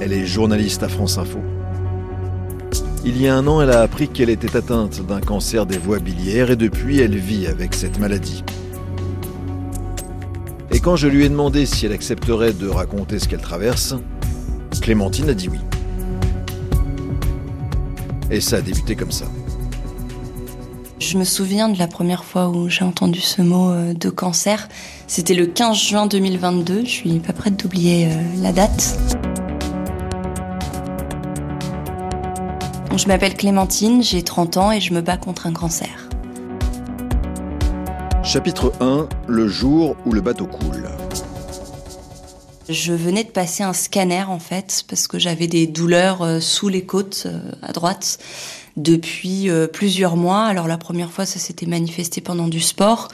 Elle est journaliste à France Info. Il y a un an, elle a appris qu'elle était atteinte d'un cancer des voies biliaires et depuis, elle vit avec cette maladie. Et quand je lui ai demandé si elle accepterait de raconter ce qu'elle traverse, Clémentine a dit oui. Et ça a débuté comme ça. Je me souviens de la première fois où j'ai entendu ce mot euh, de cancer. C'était le 15 juin 2022. Je suis pas prête d'oublier euh, la date. Je m'appelle Clémentine, j'ai 30 ans et je me bats contre un cancer. Chapitre 1 Le jour où le bateau coule. Je venais de passer un scanner en fait parce que j'avais des douleurs euh, sous les côtes euh, à droite depuis euh, plusieurs mois. Alors la première fois ça s'était manifesté pendant du sport.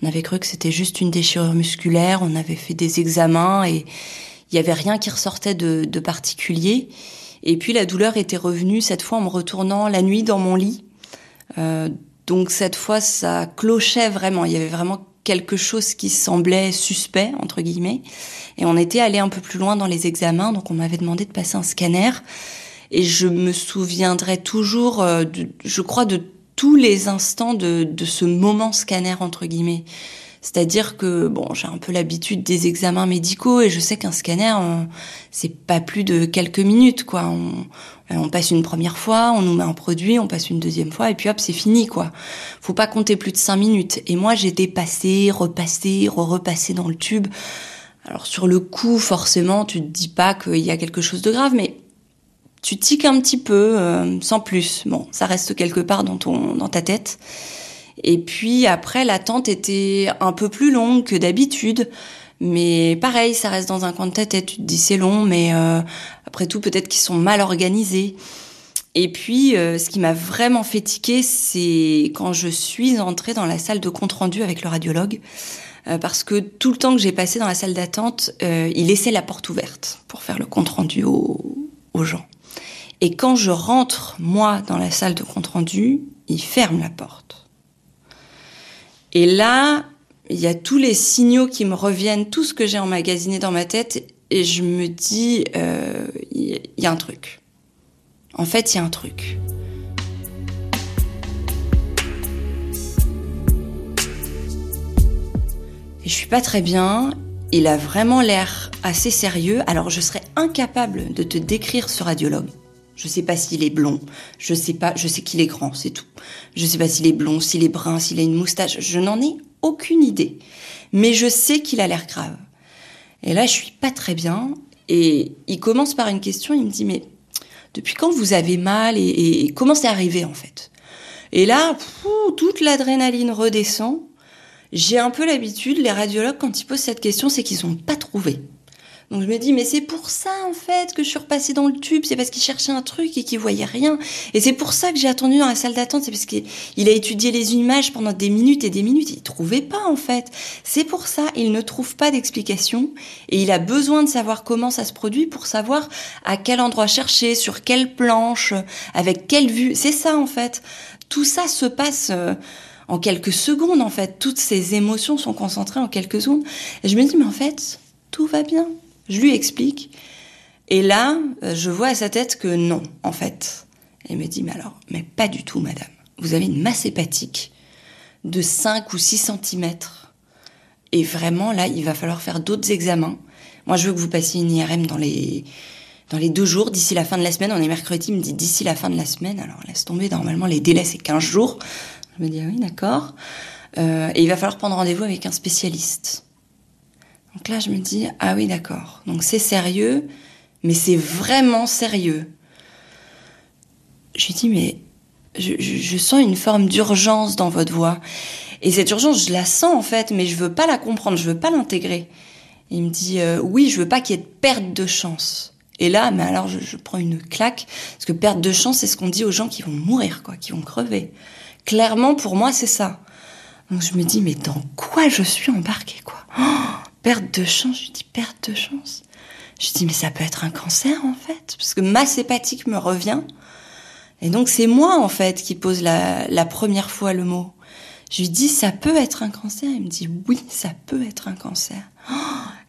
On avait cru que c'était juste une déchirure musculaire, on avait fait des examens et il n'y avait rien qui ressortait de, de particulier. Et puis la douleur était revenue cette fois en me retournant la nuit dans mon lit. Euh, donc cette fois, ça clochait vraiment. Il y avait vraiment quelque chose qui semblait suspect entre guillemets. Et on était allé un peu plus loin dans les examens, donc on m'avait demandé de passer un scanner. Et je me souviendrai toujours, euh, je crois, de tous les instants de, de ce moment scanner entre guillemets. C'est-à-dire que bon, j'ai un peu l'habitude des examens médicaux et je sais qu'un scanner, c'est pas plus de quelques minutes, quoi. On, passe une première fois, on nous met un produit, on passe une deuxième fois et puis hop, c'est fini, quoi. Faut pas compter plus de cinq minutes. Et moi, j'étais passée, repassée, re-repassée dans le tube. Alors sur le coup, forcément, tu te dis pas qu'il y a quelque chose de grave, mais tu tiques un petit peu, euh, sans plus. Bon, ça reste quelque part dans ton, dans ta tête. Et puis après, l'attente était un peu plus longue que d'habitude. Mais pareil, ça reste dans un coin de tête. Tu te dis c'est long, mais euh, après tout, peut-être qu'ils sont mal organisés. Et puis, euh, ce qui m'a vraiment fait tiquer, c'est quand je suis entrée dans la salle de compte rendu avec le radiologue, euh, parce que tout le temps que j'ai passé dans la salle d'attente, il laissait la porte ouverte pour faire le compte rendu aux, aux gens. Et quand je rentre moi dans la salle de compte rendu, il ferme la porte. Et là, il y a tous les signaux qui me reviennent, tout ce que j'ai emmagasiné dans ma tête, et je me dis, euh, il y a un truc. En fait, il y a un truc. Et je suis pas très bien. Il a vraiment l'air assez sérieux. Alors, je serais incapable de te décrire ce radiologue. Je sais pas s'il est blond, je sais pas, je sais qu'il est grand, c'est tout. Je sais pas s'il est blond, s'il est brun, s'il a une moustache, je n'en ai aucune idée. Mais je sais qu'il a l'air grave. Et là, je suis pas très bien. Et il commence par une question, il me dit, mais depuis quand vous avez mal et, comment c'est arrivé en fait? Et là, toute l'adrénaline redescend. J'ai un peu l'habitude, les radiologues, quand ils posent cette question, c'est qu'ils n'ont pas trouvé. Donc je me dis, mais c'est pour ça en fait que je suis repassée dans le tube, c'est parce qu'il cherchait un truc et qu'il voyait rien. Et c'est pour ça que j'ai attendu dans la salle d'attente, c'est parce qu'il a étudié les images pendant des minutes et des minutes, il trouvait pas en fait. C'est pour ça, il ne trouve pas d'explication et il a besoin de savoir comment ça se produit pour savoir à quel endroit chercher, sur quelle planche, avec quelle vue. C'est ça en fait. Tout ça se passe euh, en quelques secondes en fait. Toutes ces émotions sont concentrées en quelques secondes. Et je me dis, mais en fait, tout va bien. Je lui explique. Et là, euh, je vois à sa tête que non, en fait. Elle me dit, mais alors, mais pas du tout, madame. Vous avez une masse hépatique de 5 ou 6 cm. Et vraiment, là, il va falloir faire d'autres examens. Moi, je veux que vous passiez une IRM dans les, dans les deux jours, d'ici la fin de la semaine. On est mercredi, il me dit d'ici la fin de la semaine. Alors, laisse tomber, normalement, les délais, c'est 15 jours. Je me dis, ah oui, d'accord. Euh, et il va falloir prendre rendez-vous avec un spécialiste. Donc là, je me dis, ah oui, d'accord. Donc c'est sérieux, mais c'est vraiment sérieux. Je lui dis, mais je, sens une forme d'urgence dans votre voix. Et cette urgence, je la sens en fait, mais je veux pas la comprendre, je veux pas l'intégrer. Il me dit, euh, oui, je veux pas qu'il y ait de perte de chance. Et là, mais alors je, prends une claque, parce que perte de chance, c'est ce qu'on dit aux gens qui vont mourir, quoi, qui vont crever. Clairement, pour moi, c'est ça. Donc je me dis, mais dans quoi je suis embarquée, quoi? Oh, Perte de chance, je dis perte de chance. Je dis, mais ça peut être un cancer, en fait, parce que masse hépatique me revient. Et donc c'est moi, en fait, qui pose la, première fois le mot. Je lui dis, ça peut être un cancer. Il me dit, oui, ça peut être un cancer.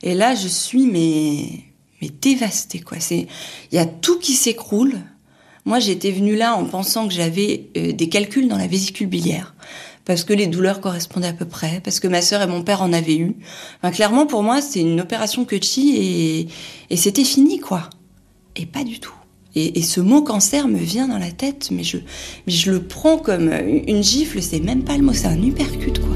Et là, je suis, mais mais dévastée quoi. C'est il y a tout qui s'écroule. Moi, j'étais venue là en pensant que j'avais euh, des calculs dans la vésicule biliaire parce que les douleurs correspondaient à peu près, parce que ma sœur et mon père en avaient eu. Enfin, clairement, pour moi, c'est une opération Cutchy et, et c'était fini, quoi. Et pas du tout. Et, et, ce mot cancer me vient dans la tête, mais je, mais je le prends comme une gifle, c'est même pas le mot, c'est un uppercut, quoi.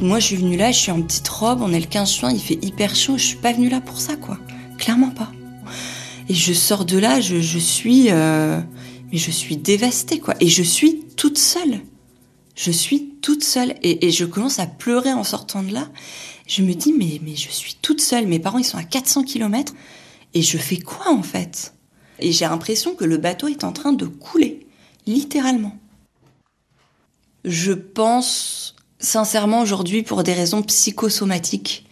Moi, je suis venue là, je suis en petite robe, on est le 15 juin, il fait hyper chaud, je suis pas venue là pour ça, quoi. Clairement pas. Et je sors de là, je, suis, euh, mais je suis dévastée, quoi. Et je suis toute seule. Je suis toute seule. Et, et, je commence à pleurer en sortant de là. Je me dis, mais, mais je suis toute seule. Mes parents, ils sont à 400 km. Et je fais quoi, en fait? Et j'ai l'impression que le bateau est en train de couler. Littéralement. Je pense sincèrement aujourd'hui pour des raisons psychosomatiques